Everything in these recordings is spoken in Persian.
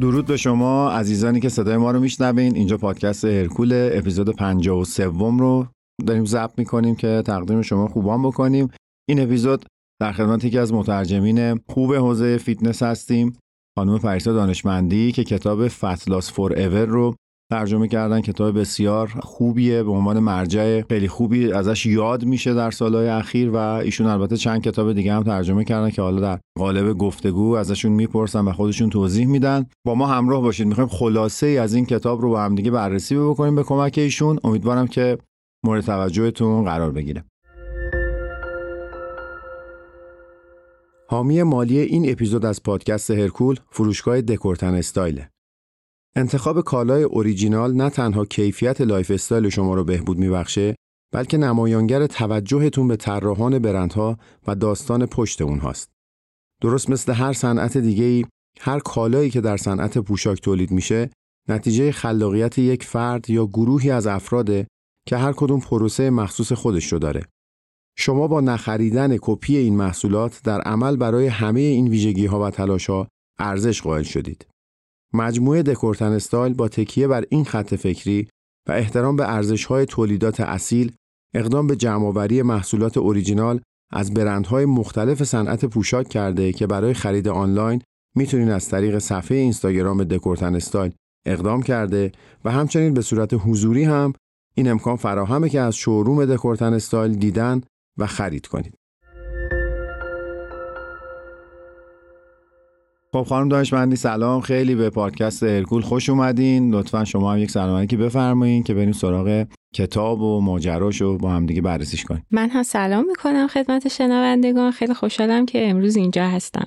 درود به شما عزیزانی که صدای ما رو میشنوین. اینجا پادکست هرکول اپیزود 53 رو داریم ضبط می‌کنیم که تقدیم شما خوبان بکنیم. این اپیزود در خدمت یکی از مترجمین خوب حوزه فیتنس هستیم خانم پریسا دانشمندی که کتاب Fat Loss Forever رو ترجمه کردن کتاب بسیار خوبیه به عنوان مرجع خیلی خوبی ازش یاد میشه در سالهای اخیر و ایشون البته چند کتاب دیگه هم ترجمه کردن که حالا در قالب گفتگو ازشون می‌پرسن و خودشون توضیح میدن. با ما همراه باشید. می‌خوایم خلاصه ای از این کتاب رو با هم دیگه بررسی بکنیم به کمک ایشون. امیدوارم که مورد توجهتون قرار بگیره. حامی مالی این اپیزود از پادکست هرکول فروشگاه دکورتن استایله انتخاب کالای اوریجینال نه تنها کیفیت lifestyle شما رو بهبود میبخشه بلکه نمایانگر توجهتون به طراحان برندها و داستان پشت اونهاست. درست مثل هر صنعت دیگه ای، هر کالایی که در صنعت پوشاک تولید میشه، نتیجه خلاقیت یک فرد یا گروهی از افراده که هر کدوم پروسه مخصوص خودش رو داره. شما با نخریدن کپی این محصولات در عمل برای همه این ویژگی ها و تلاش ها ارزش قائل شدید. مجموعه دکورتن استایل با تکیه بر این خط فکری و احترام به ارزش‌های تولیدات اصیل، اقدام به جمعآوری محصولات اوریجینال از برندهای مختلف صنعت پوشاک کرده که برای خرید آنلاین می‌تونین از طریق صفحه اینستاگرام دکورتن استایل اقدام کرده و همچنین به صورت حضوری هم این امکان فراهمه که از شوروم دکورتن استایل دیدن و خرید کنید. خب خانم دانشمندی سلام. خیلی به پادکست ارکول خوش اومدین. لطفا شما هم یک سلام که بفرمایین که بریم سراغ کتاب و ماجراش رو با هم دیگه بررسیش کنیم. من هم سلام می‌کنم خدمت شنوندگان. خیلی خوشحالم که امروز اینجا هستم.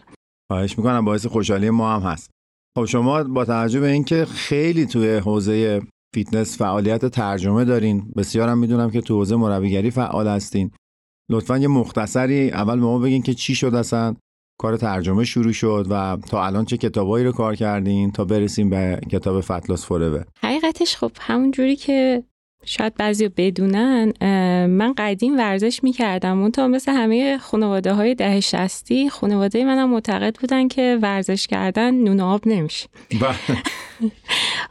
خواهش می‌کنم. باعث خوشحالی ما هم هست. خب شما با توجه به اینکه خیلی توی حوزه فیتنس فعالیت ترجمه دارین بسیارم می‌دونم که تو حوزه مربیگری فعال هستین. لطفا یه مختصری اول به ما بگین که چی شد اصلا؟ کار ترجمه شروع شد و تا الان چه کتابایی رو کار کردین تا برسیم به کتاب Fat Loss Forever حقیقتش خب همون جوری که شاید بعضی بدونن من قدیم ورزش می‌کردم. اون تا مثل همه خانواده های دهه شصتی خانواده منم معتقد بودن که ورزش کردن نون آب نمیشه. بله.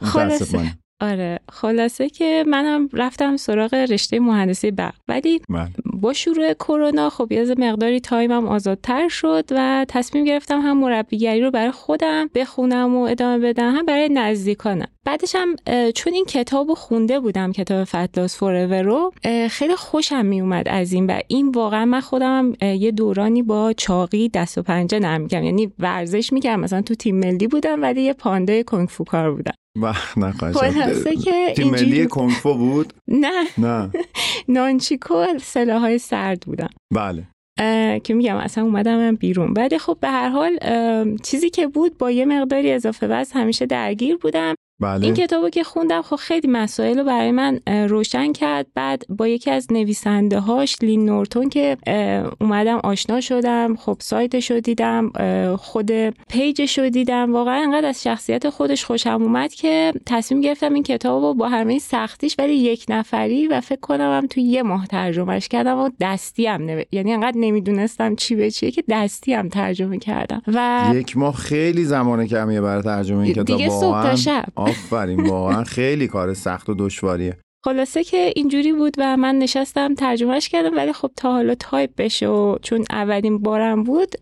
خلاصه. آره خلاصه که منم رفتم سراغ رشته مهندسی برق. ولی بله. با شروع کرونا خب یه مقداری تایمم آزادتر شد و تصمیم گرفتم هم مربیگری رو برای خودم بخونم و ادامه بدم هم برای نزدیکانم. بعدش هم چون این کتاب رو خونده بودم کتاب فتلاس فورور رو خیلی خوشم می اومد از این و این واقعا من خودم یه دورانی با چاقی دست و پنجه نرم یعنی ورزش می‌کردم. مثلا تو تیم ملی بودم ولی یه پانده کنگفو کار بودم. نه که تیم ملی کنگفو بود؟ نه. نه. نانچیکو سلاحهای سرد بودم بله. که میگم اصلا اومدم من بیرون. ولی خب به هر حال چیزی که بود با یه مقداری اضافه وزن همیشه درگیر بودم. بله. این کتابو که خوندم خب خیلی مسائل رو برای من روشن کرد. بعد با یکی از نویسنده هاش لین نورتون که اومدم آشنا شدم. خب سایتش رو دیدم خود page ش رو دیدم. واقعا انقدر از شخصیت خودش خوشم اومد که تصمیم گرفتم این کتاب رو با همه سختیش ولی یک نفری و فکر کنم هم تو یه ماه ترجمهش کردم و دستی هم نو... یعنی انقدر نمی‌دونستم چی به چیه که دستی هم ترجمه کردم. و یک ماه خیلی زمان کمیه برای ترجمه این کتاب دیگه صبح تا شب. آفرین واقعا خیلی کار سخت و دشواریه. خلاصه که اینجوری بود و من نشستم ترجمهش کردم ولی خب تا حالا تایپ بشه و چون اولین بارم بود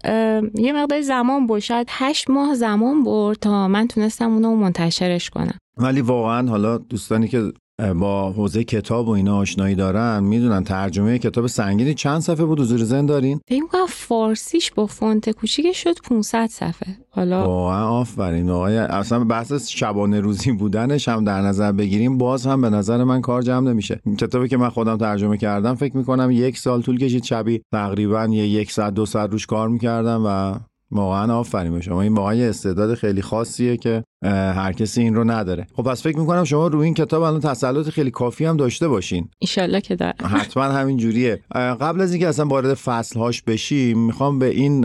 یه مقدار زمان بود شاید هشت ماه زمان برد تا من تونستم اونو منتشرش کنم. ولی واقعا حالا دوستانی که با حوزه کتاب و اینا آشنایی دارن می‌دونن ترجمه کتاب سنگینی چند صفحه بود حضور ذهن دارین؟ فکر کنم فارسیش با فونت کوچیک شد 500 صفحه. حالا واقعا آفرین. آقای اصلا بحث شبانه روزی بودنش هم در نظر بگیریم باز هم به نظر من کار جمع نمیشه. کتابی که من خودم ترجمه کردم فکر می‌کنم یک سال طول کشید شبی تقریبا یه یک ساعت دو ساعت روش کار می‌کردم و واقعا آفرین. به شما این واقعا استعداد خیلی خاصیه که هر کسی این رو نداره. خب پس فکر می‌کنم شما روی این کتاب الان تسلط خیلی کافی هم داشته باشین. ایشالله که دارم. حتما همین جوریه. قبل از اینکه اصلا وارد فصل هاش بشیم می‌خوام به این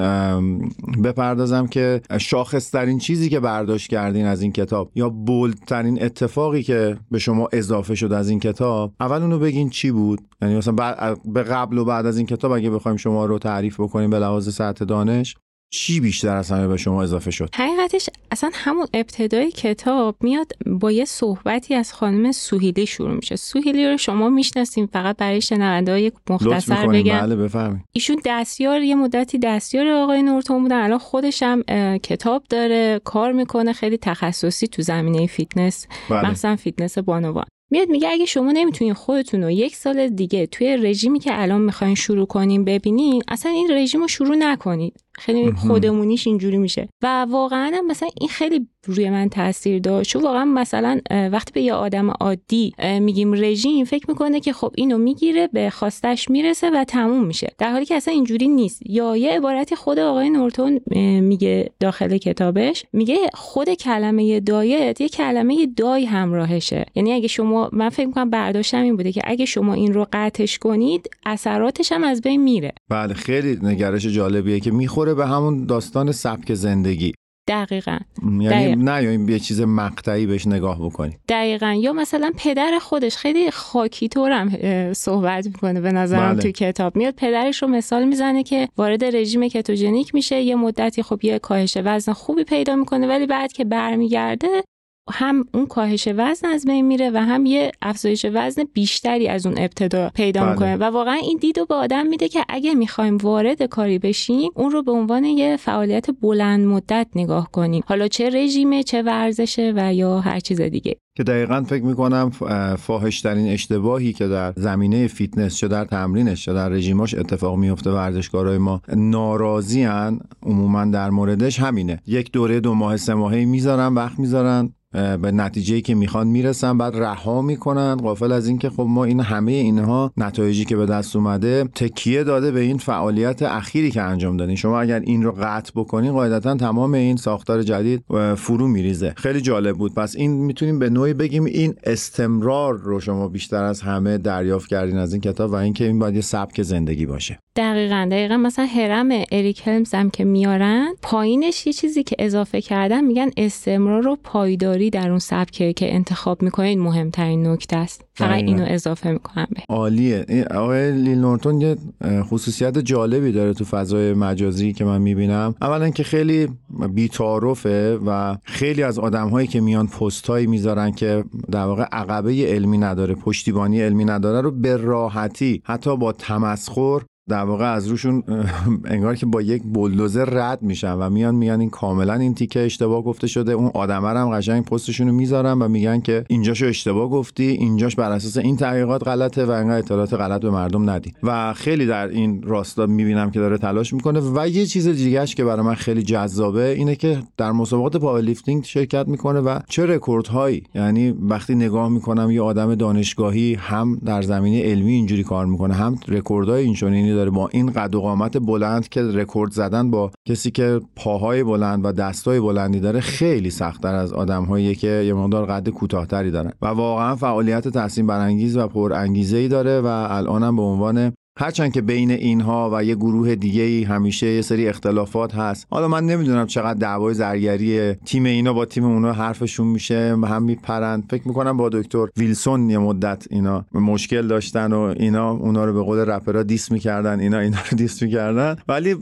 بپردازم که شاخصترین چیزی که برداشت کردین از این کتاب یا بولدترین اتفاقی که به شما اضافه شد از این کتاب اول اونو بگین چی بود؟ یعنی مثلا به قبل و بعد از این کتاب اگه بخوایم شما رو تعریف بکنیم به لحاظ سطح دانش. چی بیشتر از همه به شما اضافه شد؟ حقیقتش اصلا همون ابتدای کتاب میاد با یه صحبتی از خانم سوهی لی شروع میشه. سوهی لی رو شما می‌شناسیم فقط برای شنونده های مختصر بگم. بله ایشون دستیار یه مدتی دستیار آقای نورتون بودن. الان خودش هم کتاب داره کار می‌کنه خیلی تخصصی تو زمینه فیتنس بله. مثلا فیتنس بانوان. میاد میگه اگه شما نمی‌تونین خودتون رو یک سال دیگه توی رژیمی که الان می‌خواین شروع کنین ببینین اصلا این رژیم رو شروع نکنید خیلی خودمونیش اینجوری میشه. و واقعا مثلا این خیلی روی من تاثیر داشت. چون واقعا مثلا وقتی به یه آدم عادی میگیم رژیم فکر می‌کنه که خب اینو می‌گیره به خواستش می‌رسه و تموم میشه. در حالی که اصلا اینجوری نیست. یا یه عبارتی خود آقای نورتون میگه داخل کتابش. میگه خود کلمه دایت یه کلمه دای همراهشه. یعنی اگه شما من فکر می‌کنم برداشتم این بوده که اگه شما این رو قطعش کنید اثراتش هم از بین میره. بله خیلی نگرش جالبیه که می‌خوره به همون داستان سبک زندگی. دقیقا. یعنی نه یا این یه چیز مقطعی بهش نگاه بکنی. دقیقا. یا مثلا پدر خودش خیلی خاکی طورم صحبت می‌کنه به نظرم بله. تو کتاب. میاد پدرش رو مثال می‌زنه که وارد رژیم کتوژنیک میشه. یه مدتی خب یه کاهش وزن خوبی پیدا می‌کنه ولی بعد که برمیگرده هم اون کاهش وزن از بین میره و هم یه افزایش وزن بیشتری از اون ابتدا پیدا بله. می‌کنه. و واقعا این دیدو به آدم میده که اگه می‌خوایم وارد کاری بشیم اون رو به عنوان یه فعالیت بلند مدت نگاه کنیم. حالا چه رژیمه چه ورزشه و یا هر چیز دیگه. که دقیقا فکر می‌کنم فاحشترین اشتباهی که در زمینه فیتنس چه در تمرینش چه در رژیماش اتفاق میفته ورزشکارای ما ناراضی عموما در موردش همینه. یک دوره دو ماه سه ماهه می‌ذارن وقت می‌ذارن. به نتیجه که می‌خوان می‌رسن بعد رها می‌کنن. غافل از اینکه خب ما این همه اینها نتایجی که به دست اومده تکیه داده به این فعالیت اخیری که انجام دادین. شما اگر این رو قطع بکنین قاعدتا تمام این ساختار جدید فرو میریزه. خیلی جالب بود. پس این می‌تونیم به نوعی بگیم این استمرار رو شما بیشتر از همه دریافت کردین از این کتاب و اینکه این باید یه سبک زندگی باشه. دقیقا دقیقا مثلا هرم اریک هلمز هم که میارن پایینش یه چیزی که اضافه کردن میگن استمرار و پایداری در اون سبکه که انتخاب می‌کنین مهمترین نکته است. فقط اینو اضافه می‌کنم به عالیه. آقای لیل نورتون یه خصوصیت جالبی داره تو فضای مجازی که من می‌بینم. اولا که خیلی بیتعارفه و خیلی از آدم هایی که میان پست هایی می‌ذارن که در واقع عقبه علمی نداره پشتیبانی علمی نداره رو به راحتی حتی با تمسخر در واقع از روشون انگار که با یک بلدوزر رد میشن و میان میان این کاملا این تیکه اشتباه گفته شده. اون آدم هم قشنگ پستشون رو می‌ذارن و میگن که اینجاشو اشتباه گفتی اینجاش بر اساس این تحقیقات غلطه و انقدر اطلاعات غلط به مردم ندی. و خیلی در این راستا می‌بینم که داره تلاش می‌کنه. و یه چیز دیگهش که برای من خیلی جذابه اینه که در مسابقات powerlifting شرکت می‌کنه و چه رکوردهایی یعنی وقتی نگاه می‌کنم یه آدم دانشگاهی هم در زمینه علمی اینجوری کار می‌کنه هم رکوردهای اینچنینی داره با این قد و قامت بلند که رکورد زدن با کسی که پاهای بلند و دستای بلندی داره خیلی سختتر از آدمهایی که یه مقدار قد کوتاهتری دارن. و واقعا فعالیت تحسین برانگیز و پر انگیزه ای داره و الانم به عنوان هرچند که بین اینها و یه گروه دیگه ای همیشه یه سری اختلافات هست. حالا من نمی‌دونم چقدر دعوای زرگری تیم اینا با تیم اونا حرفشون میشه هم میپرند فکر می‌کنم با دکتر ویلسون یه مدت اینا مشکل داشتن و اینا اونا رو به قول رپرها diss می‌کردن اینا اینا رو diss می‌کردن. ولی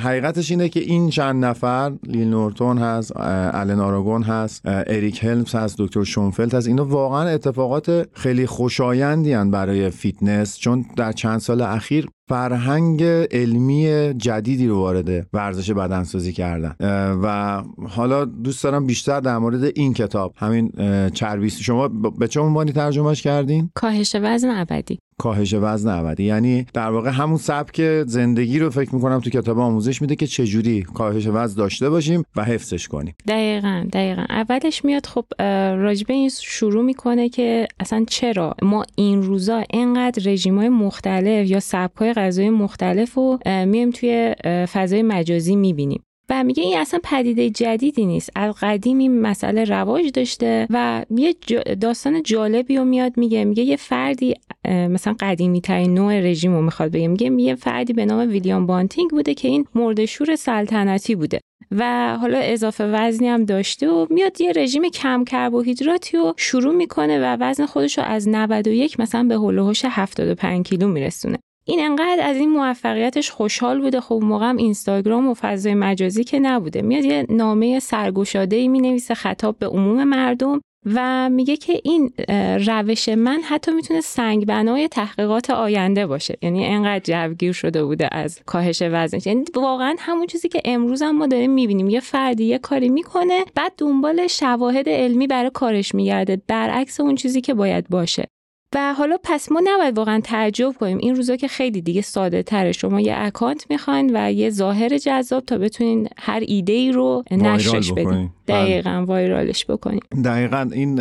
حقیقتش اینه که این چند نفر لین نورتون هست آلن آراگون هست اریک هلمز هست دکتر شونفلد هست. اینا واقعا اتفاقات خیلی خوشایندی برای فیتنس چون در چند سال اخیر فرهنگ علمی جدیدی رو وارد ورزش بدنسازی کردن. و حالا دوست دارم بیشتر در مورد این کتاب همین چربی‌سوزی شما به چه عنوانی ترجمهش کردین؟ کاهش وزن ابدی. کاهش وزن ابدی یعنی در واقع همون سبک زندگی رو فکر می‌کنم تو کتاب آموزش میده که چجوری کاهش وزن داشته باشیم و حفظش کنیم. دقیقا دقیقا. اولش میاد خب راجبه این شروع می‌کنه که اصلا چرا ما این روزا اینقدر رژیم های مختلف یا سبک های غذای مختلف رو میایم توی فضای مجازی می‌بینیم. و میگه این اصلا پدیده جدیدی نیست. از قدیم این مسئله رواج داشته و یه داستان جالبی رو میاد میگه میگه یه فردی مثلا قدیمی ترین نوع رژیم رو می‌خواد بگه. میگه یه فردی به نام ویلیام بانتینگ بوده که این مردشور سلطنتی بوده و حالا اضافه وزنی هم داشته و میاد یه رژیم کم کربوهیدراتی رو شروع می‌کنه و وزن خودش رو از 91 مثلا به هلوهوش 75 کیلو میرسونه. این انقدر از این موفقیتش خوشحال بوده. خب موقع هم اینستاگرام و فضای مجازی که نبوده. میاد یه نامه سرگشاده ای می نویسه خطاب به عموم مردم و میگه که این روش من حتی می‌تونه سنگ بنای تحقیقات آینده باشه. یعنی انقدر جوگیر شده بوده از کاهش وزنش. یعنی واقعا همون چیزی که امروز هم ما داریم می‌بینیم. یه فردی یه کاری می‌کنه بعد دنبال شواهد علمی برای کارش میگرده. برعکس اون چیزی که باید باشه. و حالا پس ما نباید واقعا تعجب کنیم. این روزا که خیلی دیگه ساده تره. شما یه اکانت می‌خواین و یه ظاهر جذاب تا بتونین هر ایده ای رو نشرش بدین. بله. دقیقا وایرالش بکنیم دقیقا این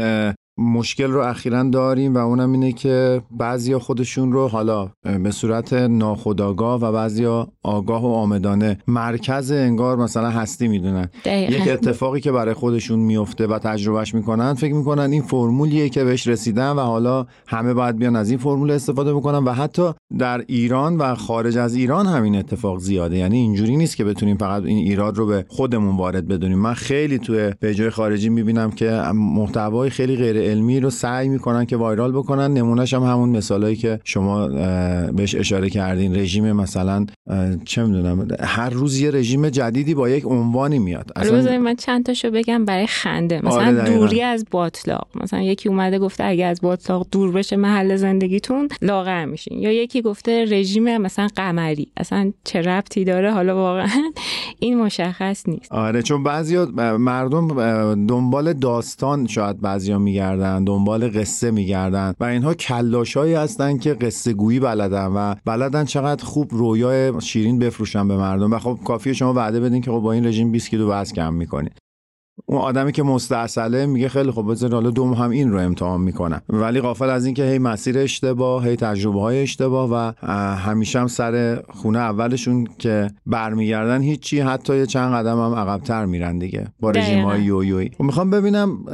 مشکل رو اخیرا داریم و اونم اینه که بعضیا خودشون رو حالا به صورت ناخودآگاه و بعضیا آگاه و آمدانه مرکز انگار مثلا هستی می‌دونن. یک اتفاقی که برای خودشون میفته و تجربهش می‌کنن فکر می‌کنن این فرمولیه که بهش رسیدن و حالا همه باید بیان از این فرمول استفاده بکنن و حتی در ایران و خارج از ایران همین اتفاق زیاده. یعنی اینجوری نیست که بتونیم فقط این ایراد رو به خودمون وارد بدونیم. من خیلی توی به جای خارجی می‌بینم که محتوای خیلی غیر علمی رو سعی می‌کنن که وایرال بکنن. نمونهش هم همون مثالایی که شما بهش اشاره کردین. رژیم مثلا چه می‌دونم هر روز یه رژیم جدیدی با یک عنوانی میاد. اصلا من چند تاشو بگم برای خنده. مثلا آره دوری از باطلاق. مثلا یکی اومده گفته اگه از باطلاق دور بشه محل زندگیتون لاغر میشین. یا یکی گفته رژیم مثلا قمری. اصلا چه ربطی داره؟ حالا واقعا این مشخص نیست. آره چون بعضیا مردم دنبال داستان شاید بعضیا میگردن. دنبال قصه میگردن و اینها کلاشایی هستن که قصه گویی بلدن و بلدن چقدر خوب رویای شیرین بفروشن به مردم. و خب کافیه شما وعده بدین که خب با این رژیم 20 کیلو وزن کم می‌کنید اون آدمی که مستاصله میگه خیلی خب بذار حالا دوم هم این رو امتحان می‌کنم. ولی غافل از اینکه هی مسیر اشتباه هی تجربه های اشتباه و همیشه هم سر خونه اولشون که برمیگردن هیچی حتی یه چند قدم هم عقبتر میرن دیگه با رژیم های یویویی و می‌خوام ببینم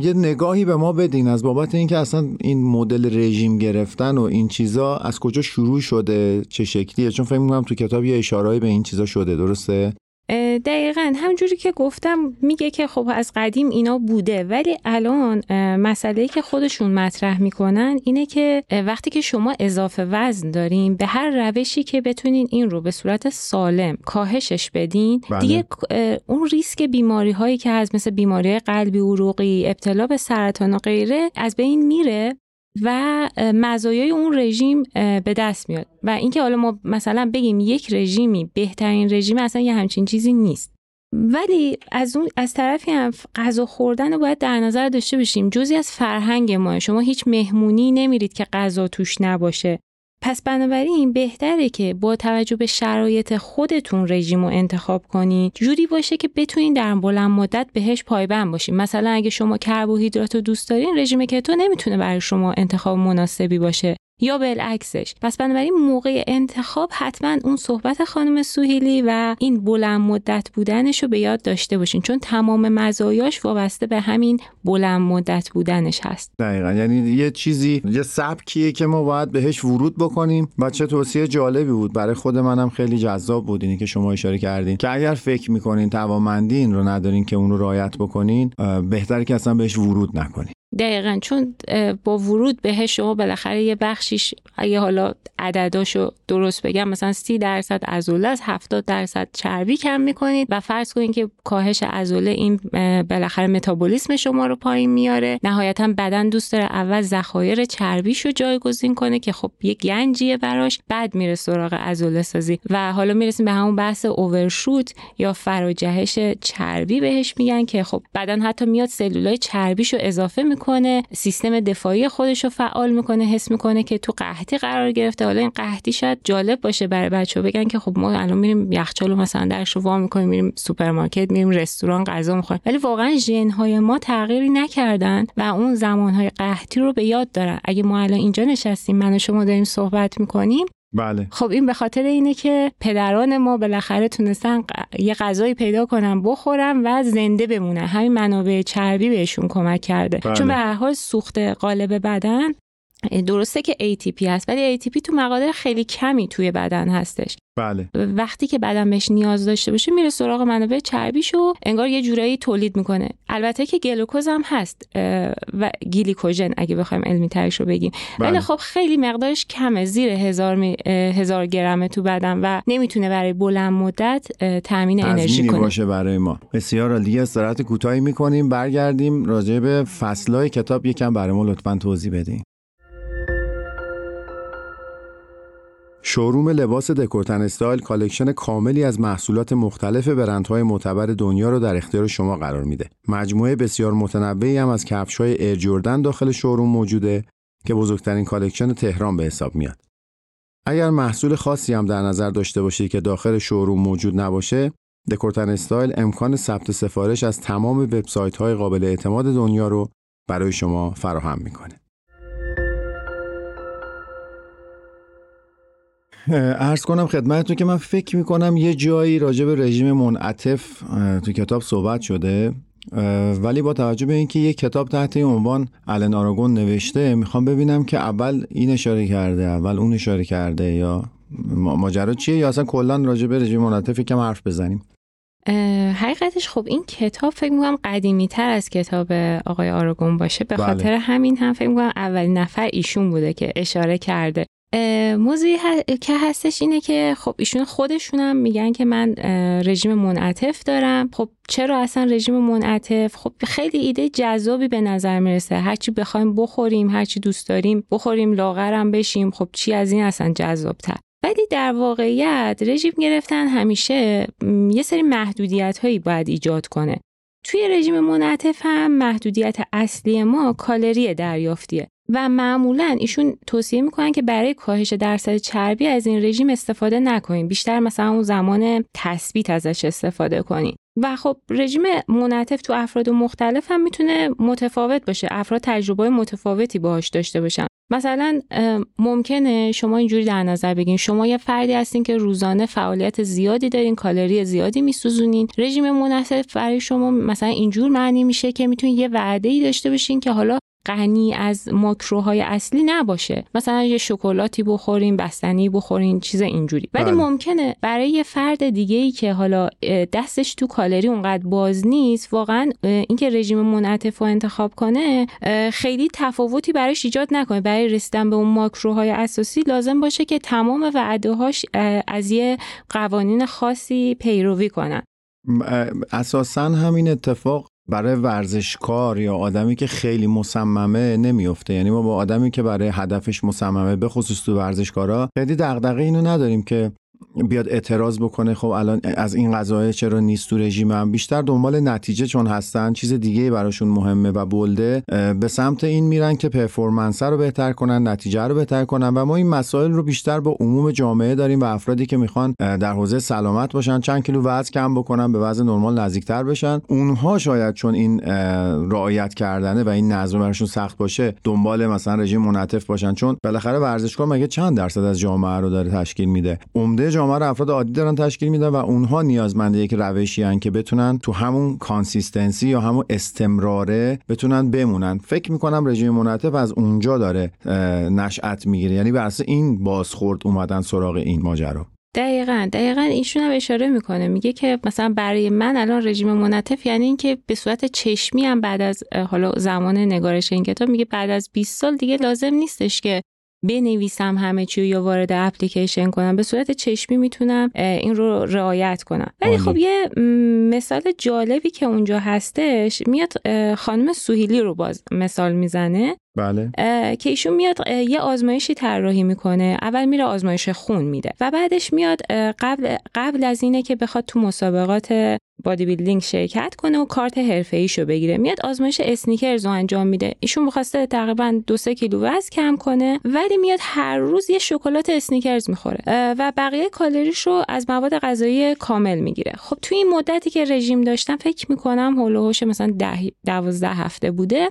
یه نگاهی به ما بدین از بابت اینکه اصلا این مدل رژیم گرفتن و این چیزا از کجا شروع شده چه شکلیه؟ چون فکر می‌کنم تو کتاب یه اشارهایی به این چیزا شده درسته؟ دقیقا همجوری که گفتم میگه که خب از قدیم اینا بوده ولی الان مسئله که خودشون مطرح می‌کنن اینه که وقتی که شما اضافه وزن دارین به هر روشی که بتونین این رو به صورت سالم کاهشش بدین بله. دیگه اون ریسک بیماری هایی که از مثل بیماری قلبی عروقی ابتلا به سرطان و غیره از بین میره و مزایای اون رژیم به دست میاد. و اینکه حالا ما مثلا بگیم یک رژیمی بهترین رژیم اصلا یه همچین چیزی نیست. ولی از اون از طرفی هم غذا خوردن رو باید در نظر داشته باشیم. جزی از فرهنگ ما. شما هیچ مهمونی نمیرید که غذا توش نباشه. پس بنابراین بهتره که با توجه به شرایط خودتون رژیم رو انتخاب کنید جوری باشه که بتونین در بلند مدت بهش پایبند باشین. مثلا اگه شما کربوهیدرات رو دوست دارین رژیم کتو نمی‌تونه برای شما انتخاب مناسبی باشه. یا بالعکسش. پس بنابراین موقع انتخاب حتما اون صحبت خانم سوهیلی و این بلند مدت بودنش رو به یاد داشته باشین. چون تمام مزایاش وابسته به همین بلند مدت بودنش هست. دقیقا. یعنی یه چیزی یه سبکیه که ما باید بهش ورود بکنیم و چه توصیه جالبی بود. برای خود منم خیلی جذاب بود اینی که شما اشاره کردین. که اگر فکر می‌کنین توانمندی این رو ندارین که اون رو رعایت بکنین بهتره که اصلا بهش ورود نکنین. دقیقا چون با ورود بهش شما بالاخره یه بخشیش اگه حالا عدداشو درست بگم مثلا سی درصد ازوله از 70 درصد چربی کم می‌کنید و فرض کنید که کاهش ازوله این بالاخره متابولیسم شما رو پایین میاره. نهایتا بدن دوست داره اول ذخایر چربیشو جایگزین کنه که خب یه گنجیه براش بعد میره سراغ ازوله سازی. و حالا می‌رسیم به همون بحث اوورشوت یا فراجهش چربی بهش میگن که خب بدن حتی میاد سلولای چربیشو اضافه می‌کنه. سیستم دفاعی خودش رو فعال می‌کنه حس می‌کنه که تو قحطی قرار گرفته. حالا این قحطی شاید جالب باشه برای بچه بگن که خب ما الان میریم یخچال مثلا درش رو وا می‌کنیم میریم سوپرمارکت میریم رستوران غذا می‌خوریم. ولی واقعا ژن های ما تغییری نکردن و اون زمان های قحطی رو به یاد دارن. اگه ما الان اینجا نشستیم من و شما داریم صحبت می‌کنیم بله. خب این به خاطر اینه که پدران ما بالاخره تونستن یه غذایی پیدا کنن بخورن و زنده بمونن. همین منابع چربی بهشون کمک کرده. بله. چون به هر حال سوخت غالب بدن درسته که ATP هست ولی ATP تو مقادیر خیلی کمی توی بدن هستش. بله. وقتی که بدن بهش نیاز داشته باشه میره سراغ منابع چربیشو انگار یه جورایی تولید می‌کنه. البته که گلوکوز هم هست و گلیکوژن اگه بخوایم علمی ترش رو بگیم. بله. ولی خب خیلی مقدارش کمه زیر هزار, می... هزار گرمه تو بدن و نمی‌تونه برای بلند مدت تامین انرژی کنه. باشه برای ما. بسیار دیگه استراحت کوتاهی می‌کنیم برگردیم راجع به فصلهای کتاب. یکم برای ما لطفا توضیح بدین. showroom لباس دکورتن استایل collection کاملی از محصولات مختلف برندهای معتبر دنیا رو در اختیار شما قرار میده. مجموعه بسیار متنوعی هم از کفش‌های Air داخل showroom موجوده که بزرگترین collection تهران به حساب میاد. اگر محصول خاصی هم در نظر داشته باشید که داخل showroom موجود نباشه، دکورتن استایل امکان ثبت سفارش از تمام وبسایت‌های قابل اعتماد دنیا رو برای شما فراهم می‌کنه. ارز کنم خدمتتون که من فکر می‌کنم یه جایی راجع به رژیم منعطف تو کتاب صحبت شده. ولی با توجه به اینکه یه کتاب تحت این عنوان الن آراگون نوشته می‌خوام ببینم که اول این اشاره کرده اول اون اشاره کرده یا ماجرا چیه یا اصلا کلا راجع به رژیم منعطف یکم حرف بزنیم؟ حقیقتش خب این کتاب فکر می‌کنم قدیمی تر از کتاب آقای آراگون باشه. به بله. خاطر همین هم فکر می‌کنم اولین نفر ایشون بوده که اشاره کرده. موضوعی که هستش اینه که خب ایشون خودشون هم میگن که من رژیم منعطف دارم. خب چرا اصلا رژیم منعطف؟ خب خیلی ایده جذابی به نظر می‌رسه. هرچی بخوایم بخوریم هرچی دوست داریم بخوریم لاغرم بشیم. خب چی از این اصلا جذابتر؟ ولی در واقعیت رژیم گرفتن همیشه یه سری محدودیت هایی باید ایجاد کنه. توی رژیم منعطف هم محدودیت اصلی ما کالری دریافتیه. و معمولا ایشون توصیه می‌کنن که برای کاهش درصد چربی از این رژیم استفاده نکنیم بیشتر مثلا اون زمان تثبیت ازش استفاده کنیم و خب رژیم منعطف تو افراد مختلف هم می‌تونه متفاوت باشه. افراد تجربه متفاوتی باهاش داشته باشن. مثلا ممکنه شما اینجوری در نظر بگیرین. شما یه فردی هستین که روزانه فعالیت زیادی دارین کالری زیادی میسوزونین. رژیم منعطف برای شما مثلا اینجور معنی میشه که می‌تونین یه وعده ای داشته باشین که حالا غنی از ماکروهای اصلی نباشه. مثلا یه شکلاتی بخورین بستنی بخورین چیز اینجوری. ولی بله. ممکنه برای یه فرد دیگه ای که حالا دستش تو کالری اونقدر باز نیست واقعا اینکه رژیم منعطف رو انتخاب کنه خیلی تفاوتی براش ایجاد نکنه. برای رسیدن به اون ماکروهای اساسی لازم باشه که تمام وعده هاش از یه قوانین خاصی پیروی کنن. اساسا همین اتفاق برای ورزشکار یا آدمی که خیلی مصممه نمیفته. یعنی ما با آدمی که برای هدفش مصممه به خصوص تو ورزشکارا خیلی دغدغه اینو نداریم که بیاد اعتراض بکنه خب الان از این غذاهه چرا نیست تو رژیمم بیشتر دنبال نتیجه‌شون هستن چیز دیگه براشون مهمه و بله به سمت این میرن که performance رو بهتر کنن نتیجه رو بهتر کنن و ما این مسائل رو بیشتر با عموم جامعه داریم و افرادی که می‌خوان در حوزه سلامت باشن چند کیلو وزن کم بکنن به وزن نرمال نزدیکتر بشن. اونها شاید چون این رعایت کردنه و این نظم براشون سخت باشه دنبال مثلا رژیم منعطف باشن. چون بالاخره ورزشکار مگه چند درصد از جامعه رو داره تشکیل میده؟ عمده جامعه رو افراد عادی دارن تشکیل میدن و اونها نیازمنده یک روشی هن که بتونن تو همون consistency یا همون استمراره بتونن بمونن. فکر می‌کنم رژیم منعطف از اونجا داره نشأت می‌گیره. یعنی بر این بازخورد اومدن سراغ این ماجرا. دقیقا دقیقا ایشون هم اشاره می‌کنه. میگه که مثلا برای من الان رژیم منعطف یعنی اینکه به صورت چشمی هم بعد از حالا زمان نگارش این کتاب میگه بعد از 20 سال دیگه لازم نیستش که بنویسم همه چی یا وارد اپلیکیشن کنم. به صورت چشمی می‌تونم این رو رعایت کنم. ولی خب یه مثال جالبی که اونجا هستش میاد خانم سوهیلی رو باز مثال می‌زنه. بله. که ایشون میاد یه آزمایشی طراحی می‌کنه. اول میره آزمایش خون میده و بعدش میاد قبل قبل از اینه که بخواد تو مسابقات bodybuilding شرکت کنه و کارت حرفه‌ایشو بگیره. میاد آزمایش Snickers رو انجام میده. ایشون می‌خواسته تقریبا دو سه کیلو وزن کم کنه ولی میاد هر روز یه شکلات Snickers می‌خوره. و بقیه کالریش از مواد غذایی کامل می‌گیره. خب توی این مدتی که رژیم داشتم فکر می‌کنم حول مثلا ده دوازده هفته بوده.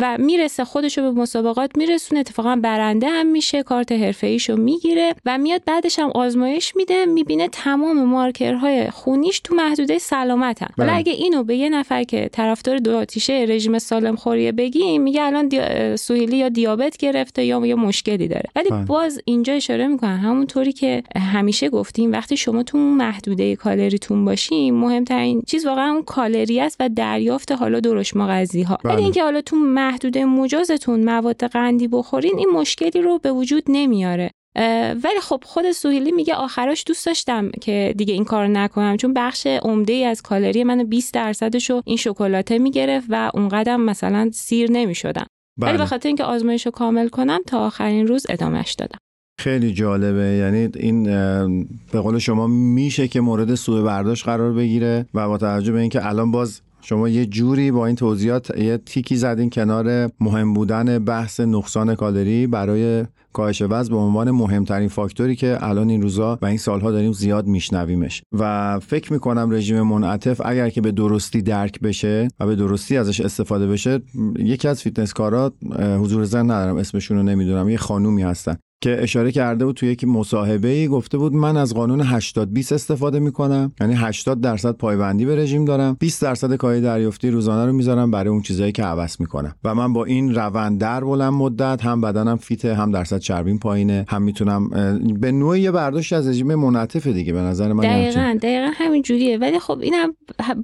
و می‌رسه خودشو به مسابقات میرسونه اتفاقا برنده هم میشه کارت حرفه می‌گیره و میاد بعدش هم آزمایش میده می‌بینه تمام مارکرهای خونیش تو محدوده سلامتن ولی بله. اگه اینو به یه نفر که طرفدار دو آتیشه رژیم سالم خوریه بگیم میگه الان دی... سوهیلی یا دیابت گرفته یا یه مشکلی داره ولی بله. باز اینجا اشاره می‌کنم همونطوری که همیشه گفتیم وقتی شما تو محدوده کالریتون باشین مهمترین چیز واقعا اون کالری است و دریافت حالا درشت مغذی ها بله. ولی اینکه حالا تو محدوده مجازتون مواد قندی بخورین این مشکلی رو به وجود نمیاره. ولی خب خود سوهیلی میگه آخراش دوست داشتم که دیگه این کار نکنم چون بخش عمده ای از کالری منو 20 درصدش رو این شکلاته می‌گرفت و اونقدر مثلا سیر نمی‌شدم. ولی به بله. خاطر اینکه آزمایش رو کامل کنم تا آخرین روز ادامش دادم. خیلی جالبه. یعنی این به قول شما میشه که مورد سوء برداشت قرار بگیره و با توجه به اینکه الان باز شما یه جوری با این توضیحات یه تیکی زدین کنار مهم بودن بحث نقصان کالری برای کاهش وزن به عنوان مهمترین فاکتوری که الان این روزا و این سالها داریم زیاد میشنویمش. و فکر می‌کنم رژیم منعطف اگر که به درستی درک بشه و به درستی ازش استفاده بشه یکی از فیتنس کارا حضور ذهن ندارم اسمشون رو نمی‌دونم یه خانومی هستن. که اشاره کرده بود توی یک مصاحبه ای گفته بود من از قانون 80 20 استفاده می‌کنم. یعنی 80 درصد پایبندی به رژیم دارم. 20 درصد کالری دریافتی روزانه رو می‌ذارم برای اون چیزایی که هوس می‌کنم. و من با این روند در بلند مدت هم بدنم fit ه هم درصد چربیم پایینه هم می‌تونم به نوعی یه برداشت از رژیم منعطف دیگه به نظر من دقیقا دقیقا همین جوریه. ولی خب اینم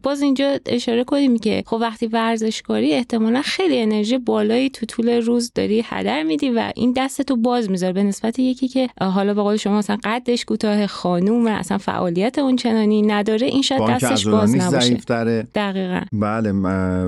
باز اینجا اشاره کنیم که خب وقتی ورزشکاری احتمالا خیلی انرژی بالایی تو طول روز داری هدر میدی و این دستتو باز می‌ذاره. نسبت یکی که حالا به قول شما مثلا قدش کوتاه خانوم اصلا فعالیت اون چنانی نداره این شاید دستش باز نباشه. دقیقا. بله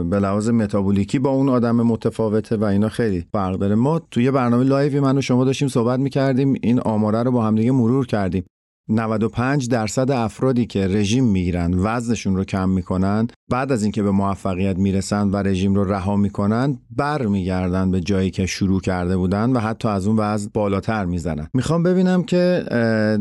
به لحاظ متابولیکی با اون آدم متفاوته و اینا خیلی فرق داره. ما توی برنامه لایوی من و شما داشتیم صحبت می‌کردیم این آماره رو با همدیگه مرور کردیم. 95 درصد افرادی که رژیم می‌گیرن وزنشون رو کم می‌کنن بعد از اینکه به موفقیت می‌رسن و رژیم رو رها می‌کنن برمیگردن به جایی که شروع کرده بودن و حتی از اون وزن بالاتر می‌زنن می‌خوام ببینم که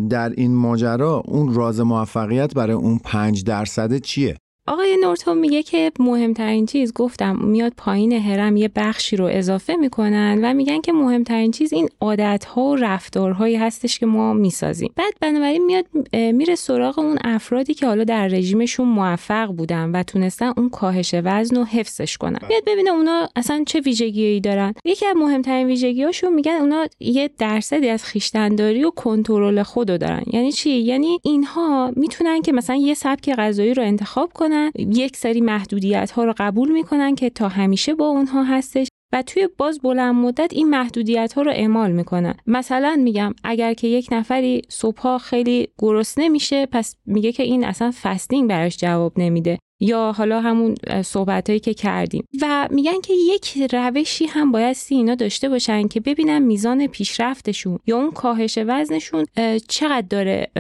در این ماجرا اون راز موفقیت برای اون 5 درصد چیه؟ آقای نورتون میگه که مهمترین چیز گفتم میاد پایین هرم یه بخشی رو اضافه می‌کنن و میگن که مهمترین چیز این عادت ها و رفتارهایی هستش که ما می‌سازیم. بعد بنابراین میاد میره سراغ اون افرادی که حالا در رژیمشون موفق بودن و تونستن اون کاهش وزن رو حفظش کنن. میاد ببینه اونا اصلا چه ویژگیایی دارن. یکی از مهمترین ویژگیهاشون میگن اونا یه درصدی از خیشتنداری و کنترل خودو دارن. یعنی چی؟ یعنی اینها می‌تونن که مثلا یه سبک غذایی رو انتخاب کنن یک سری محدودیت ها رو قبول می‌کنن که تا همیشه با اونها هستش و توی باز بلند مدت این محدودیت ها رو اعمال می‌کنن. مثلا میگم اگر که یک نفری صبحها خیلی گرسنه میشه پس میگه که این اصلا فستینگ براش جواب نمیده. یا حالا همون صحبت هایی که کردیم. و میگن که یک روشی هم باید اینا داشته باشن که ببینن میزان پیشرفتشون یا اون کاهش وزنشون چقدر داره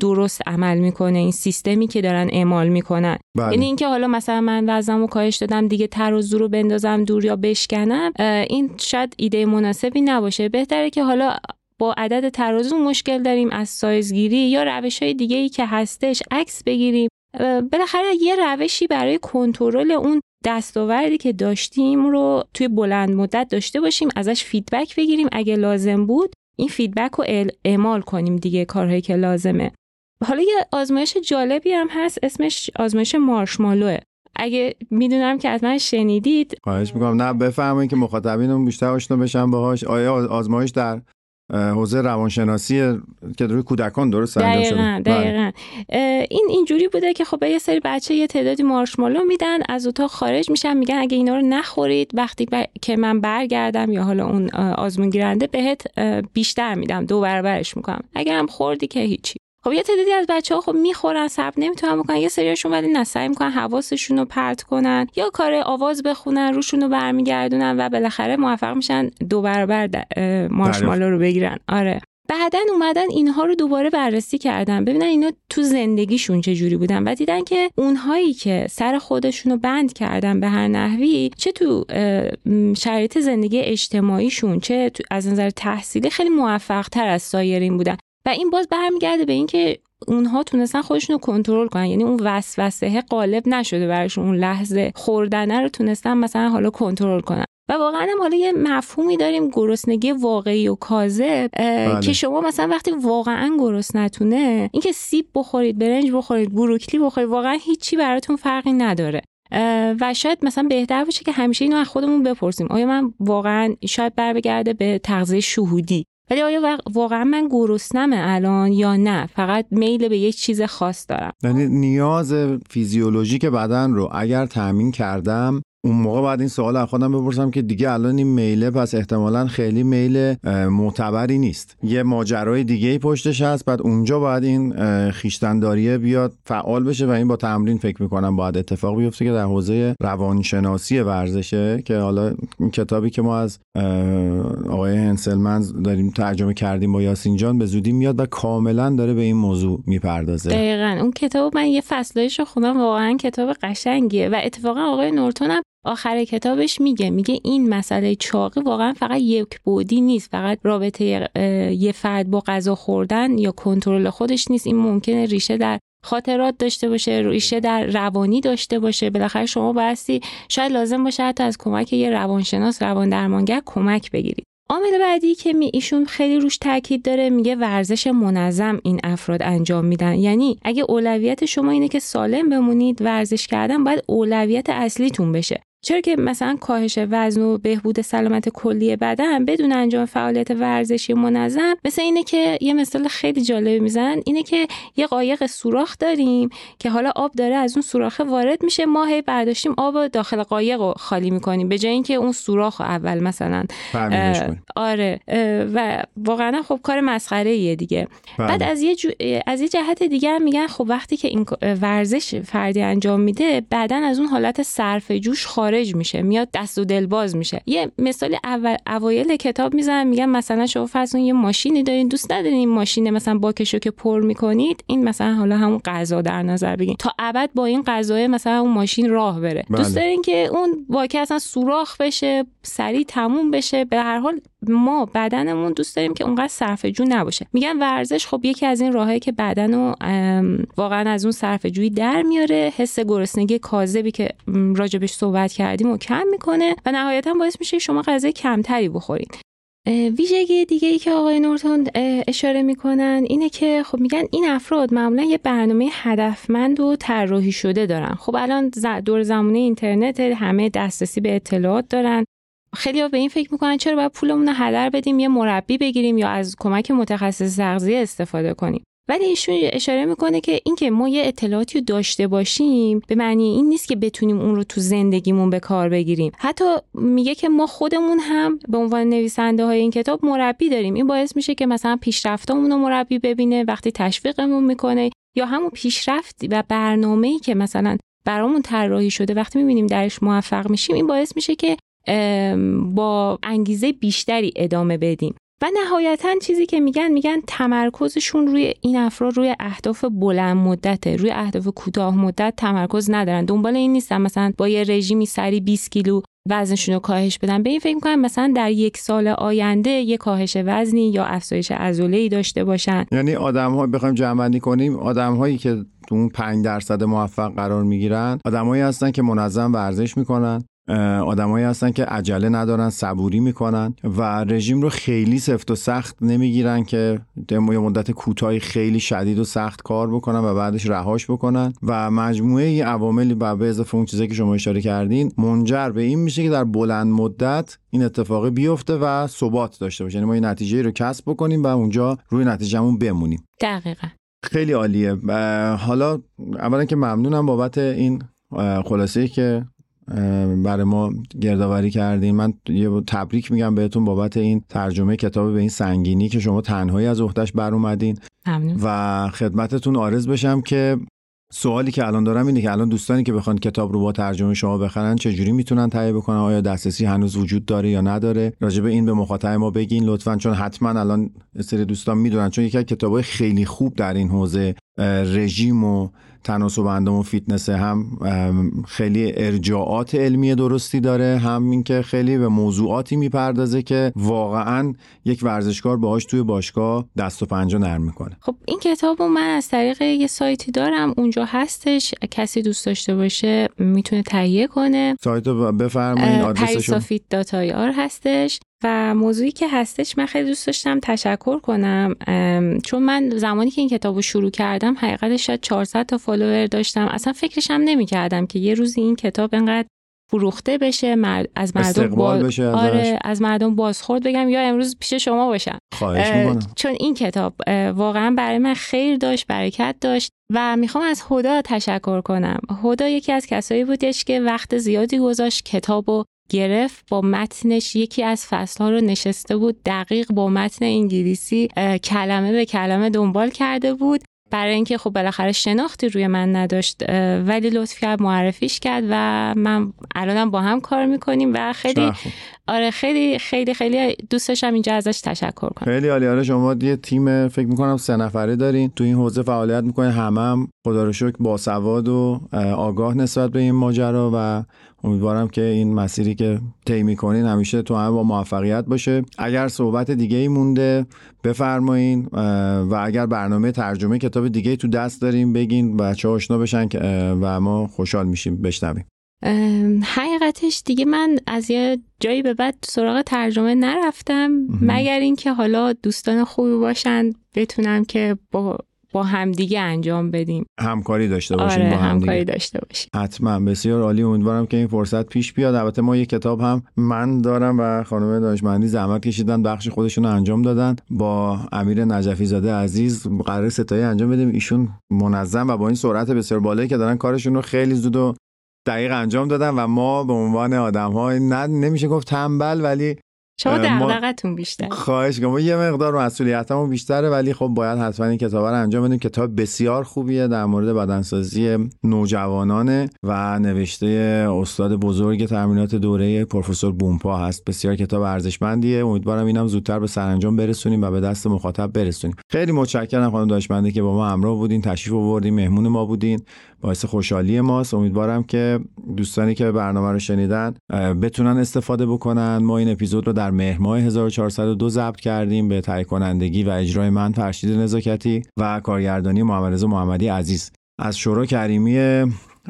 درست عمل می‌کنه این سیستمی که دارن اعمال می‌کنن. بله. یعنی اینکه حالا مثلا من وزنم رو کاهش دادم دیگه ترازو رو بندازم دور یا بشکنم این شاید ایده مناسبی نباشه. بهتره که حالا با عدد ترازو مشکل داریم از سایزگیری یا روش های دیگه ای که هستش عکس بگیریم. بالاخره یه روشی برای کنترل اون دستاوردی که داشتیم رو توی بلند مدت داشته باشیم ازش feedback بگیریم. اگه لازم بود این feedback رو ال- اعمال کنیم دیگه کارهایی که لازمه. حالا یه آزمایش جالبی هم هست اسمش آزمایش marshmallow ه. اگه می‌دونم که از من شنیدید. خواهش می‌کنم. نه بفرمایید که مخاطبینمون بیشتر آشنا بشن باهاش. یه آزمایش در حوزه روانشناسی که روی کودکان درست انجام شده. دقیقا بله. دقیقا. این اینجوری بوده که خب به یه سری بچه یه تعدادی مارشمالو میدن از اتاق خارج میشن میگن اگه اینا رو نخورید وقتی ب- که من برگردم یا حالا اون آزمون گیرنده بهت بیشتر میدم دو برابرش می‌کنم. اگر هم خوردی که هیچی. خب یه تعدادی از بچه ها خب می‌خورن صبر نمی‌تونن بکنن. یه سریاشون ولی نه سعی می‌کنن حواسشون رو پرت کنن یا کار آواز بخونن روشون رو برمیگردونن و بالاخره موفق میشن دو برابر مارشمالو رو بگیرن. آره. بعدا اومدن اینها رو دوباره بررسی کردن. ببینن اینا تو زندگیشون چه جوری بودن و دیدن که اونهایی که سر خودشون رو بند کردن به هر نحوی چه تو شرایط زندگی اجتماعیشون چه تو از نظر تحصیلی خیلی موفق تر از سایرین بودن. و این باز برمیگرده به اینکه اونها تونستن خودشون رو کنترل کنن. یعنی اون وسوسه غالب نشده براشون. اون لحظه خوردنه رو تونستن مثلا حالا کنترل کنن. و واقعا هم حالا یه مفهومی داریم گرسنگی واقعی و کاذب بله. که شما مثلا وقتی واقعا گرسنتونه اینکه سیب بخورید برنج بخورید بروکلی بخورید واقعا هیچی براتون فرقی نداره. و شاید مثلا بهتر باشه که همیشه اینو از خودمون بپرسیم. آیا من واقعا شاید بر بگرده به تغذیه شهودی؟ ولی آیا واقعا من گرسنمه الان یا نه؟ فقط میل به یک چیز خاص دارم. یعنی نیاز فیزیولوژیک بدن رو اگر تامین کردم اون موقع بعد این سوال از خودم بپرسم که دیگه الان این میله پس احتمالا خیلی میل معتبری نیست. یه ماجرای دیگه پشتش هست بعد اونجا باید این خیشتنداریه بیاد فعال بشه و این با تمرین فکر می‌کنم باید اتفاق بیفته که در حوزه روانشناسی ورزشه که حالا این کتابی که ما از آقای هنسلمن داریم ترجمه کردیم با یاسین جان به زودی میاد و کاملا داره به این موضوع می‌پردازه. دقیقا. اون کتاب من یه فصلش خوندم واقعا کتاب قشنگیه و اتفاقا آقای نورتون هم آخر کتابش میگه میگه این مسئله چاقی واقعا فقط یک بودی نیست فقط رابطه یه فرد با غذا خوردن یا کنترل خودش نیست. این ممکنه ریشه در خاطرات داشته باشه ریشه در روانی داشته باشه. بالاخره شما بایستی شاید لازم باشه حتی از کمک یه روانشناس روان درمانگر کمک بگیرید. عامل بعدی که می ایشون خیلی روش تاکید داره میگه ورزش منظم این افراد انجام میدن. یعنی اگه اولویت شما اینه که سالم بمونید ورزش کردن باید اولویت اصلیتون بشه. چرا که مثلا کاهش وزن و بهبود سلامت کلی بدن بدون انجام فعالیت ورزشی منظم مثل اینه که یه مثال خیلی جالب می‌زنن اینه که یه قایق سوراخ داریم که حالا آب داره از اون سوراخ وارد میشه ما هی برداشتیم آب داخل قایق رو خالی می‌کنیم به جای اینکه اون سوراخ اول مثلا آره و واقعا خب کار مسخره ایه دیگه بله. بعد از یه از یه جهت دیگه هم میگن خب وقتی که این ورزش فردی انجام میده بعدا از اون حالت صرف جوش خارج میشه میاد دست و دل باز میشه. یه مثال اول اوایل کتاب می‌زنن میگن مثلا شما فرض یه ماشینی دارین دوست ندارین این ماشین مثلا باکشو که پر می‌کنید این مثلا حالا همون غذا در نظر بگیرید تا ابد با این غذای مثلا اون ماشین راه بره. بله. دوست دارین که اون واکه اصلا سوراخ بشه سریع تموم بشه. به هر حال ما بدنمون دوست داریم که اونقدر صرفه جو نباشه. میگن ورزش خب یکی از این راهایی که بدن رو واقعا از اون صرفه جویی در میاره. حس گرسنگی کاذبی که راجبش صحبت کردیم و کم می‌کنه و نهایتا باعث میشه شما غذای کمتری بخورید. ویژگی دیگه ای که آقای نورتون اشاره می‌کنن اینه که خب میگن این افراد معمولا یه برنامه هدفمند و طراحی شده دارن. خب الان دور زمانه اینترنت همه دسترسی به اطلاعات دارن. خیلی ها به این فکر می‌کنن چرا باید پولمون رو هدر بدیم یه مربی بگیریم یا از کمک متخصص تغذیه استفاده کنیم. ولی ایشون اشاره می‌کنه که اینکه ما یه اطلاعاتی رو داشته باشیم به معنی این نیست که بتونیم اون رو تو زندگیمون به کار بگیریم. حتی میگه که ما خودمون هم به عنوان نویسنده های این کتاب مربی داریم. این باعث میشه که مثلا پیشرفتامون رو مربی ببینه وقتی تشویقمون می‌کنه. یا همون پیشرفت و برنامه‌ای که مثلا برامون طراحی شده وقتی می‌بینیم درش موفق میشیم این باعث میشه که با انگیزه بیشتری ادامه بدیم. و نهایتا چیزی که میگن میگن تمرکزشون روی این افراد روی اهداف بلند مدته روی اهداف کوتاه مدت تمرکز ندارن. دنبال این نیستن. مثلا با یه رژیمی سری 20 کیلو وزنشون رو کاهش بدن. به این فکر می‌کنن مثلا در یک سال آینده یه کاهش وزنی یا افزایش عضله داشته باشن. یعنی آدم ها بخوایم جمع کنیم آدم هایی که تو اون 5 درصد موفق قرار می‌گیرن آدمایی هستن که منظم ورزش می‌کنن. آدمایی هستن که عجله ندارن صبوری می‌کنن و رژیم رو خیلی سفت و سخت نمی‌گیرن که یه مدت کوتاهی خیلی شدید و سخت کار بکنن و بعدش رهاش بکنن. و مجموعه این عواملی به اضافه اون چیزی که شما اشاره کردین منجر به این میشه که در بلند مدت این اتفاق بیفته و ثبات داشته باشه. یعنی ما این نتیجه رو کسب بکنیم و اونجا روی نتیجهمون بمونیم. دقیقا. خیلی عالیه. حالا اولا که ممنونم بابت این خلاصه که برای ما گردآوری کردیم من یه تبریک میگم بهتون بابت این ترجمه کتاب به این سنگینی که شما تنهایی از اختش بر اومدین. و خدمتتون آرز بشم که سوالی که الان دارم اینه که الان دوستانی که بخوان کتاب رو با ترجمه شما بخرن چجوری می‌تونن تهیه بکنن؟ آیا دسترسی هنوز وجود داره یا نداره؟ راجع به این به مخاطب ما بگین لطفا چون حتما الان سری دوستان می‌دونن چون یکی از کتابای خیلی خوب در این حوزه رژیم و تناسب اندام و فیتنس هم خیلی ارجاعات علمی درستی داره. هم اینکه خیلی به موضوعاتی می‌پردازه که واقعا یک ورزشکار باهاش توی باشگاه دست و پنجه نرم می‌کنه. خب این کتاب رو من از طریق یه سایتی دارم. اونجا هستش. کسی دوست داشته باشه می‌تونه تهیه کنه. سایت رو بفرمایید داتایار هستش. و موضوعی که هستش من خیلی دوست داشتم تشکر کنم چون من زمانی که این کتاب رو شروع کردم حقیقتش شاید 400 تا فالوور داشتم. اصلا فکرشم نمی کردم که یه روزی این کتاب انقدر فروخته بشه از مردم باز... آره از مردم بازخورد. بگم یا امروز پیش شما باشم. خواهش چون این کتاب واقعا برای من خیر داشت برکت داشت و می‌خوام از هدا تشکر کنم. هدا یکی از کسایی بودش که وقت زیادی گذاشت کتاب گرفت با متنش یکی از فصلها رو نشسته بود دقیق با متن انگلیسی کلمه به کلمه دنبال کرده بود. برای اینکه خب بالاخره شناختی روی من نداشت ولی لطف کرد معرفیش کرد و من الانم با هم کار می‌کنیم و خیلی آره خیلی خیلی خیلی دوستشم اینجا ازش تشکر کنم. خیلی عالی. آره شما یه تیم فکر می‌کنم سه نفره دارین. تو این حوزه فعالیت می‌کنین همه هم. خدا رو شکر باسواد و آگاه نسبت به این ماجرا و امیدوارم که این مسیری که طی می‌کنین همیشه تو همه با موفقیت باشه. اگر صحبت دیگه ای مونده بفرمایین و اگر برنامه ترجمه کتاب دیگه ای تو دست داریم بگین بچه آشنا بشن و ما خوشحال میشیم. بشنویم. حقیقتش دیگه من از یه جایی به بعد سراغ ترجمه نرفتم. مگر اینکه حالا دوستان خوبی باشن بتونم که با با همدیگه انجام بدیم. همکاری داشته باشیم آره، با همکاری داشته باشیم. حتما. بسیار عالی. امیدوارم که این فرصت پیش بیاد. البته ما یه کتاب هم من دارم و خانم دانشمندی زحمت کشیدن بخش خودشون رو انجام دادن. با امیر نجفی زاده عزیز قرار ستایی انجام بدیم. ایشون منظم و با این سرعت بسیار بالایی که دارن کارشون رو خیلی زود و دقیق انجام دادن و ما به عنوان آدم ها نه نمیشه گفت تنبل ولی شما دغدغتون بیشتر. خواهش کنم یه مقدار مسئولیتمون بیشتره ولی خب باید حتما این کتاب رو انجام بدیم کتاب بسیار خوبیه در مورد بدنسازی نوجوانانه و نوشته استاد بزرگ تمرینات دوره پروفسور بومپا هست. بسیار کتاب ارزشمندیه. امیدوارم اینم زودتر به سرانجام برسونیم و به دست مخاطب برسونیم. خیلی متشکرم خانم داشتمنده که با ما همراه بودین تشریف آوردین مهمون ما بودین. باعث خوشحالی ماست. امیدوارم که دوستانی که برنامه رو شنیدن بتونن استفاده بکنن. ما این اپیزود رو در مهر ماه 1402 ضبط کردیم به تهیه کنندگی و اجرای من فرشید نزاکتی و کارگردانی محمد محمدی عزیز. از شورا کریمی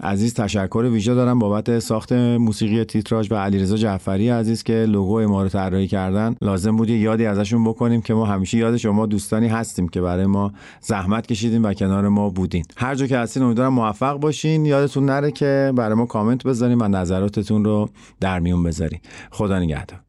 عزیز تشکر ویژه دارم بابت ساخت موسیقی تیتراژ و علیرضا جعفری عزیز که لوگو ما رو طراحی کردن. لازم بود یادی ازشون بکنیم که ما همیشه یاد شما دوستانی هستیم که برای ما زحمت کشیدیم و کنار ما بودین. هر جا که هستین امیدوارم موفق باشین. یادتون نره که برای ما کامنت بذارین و نظراتتون رو در میون بذارین. خدا نگهدار.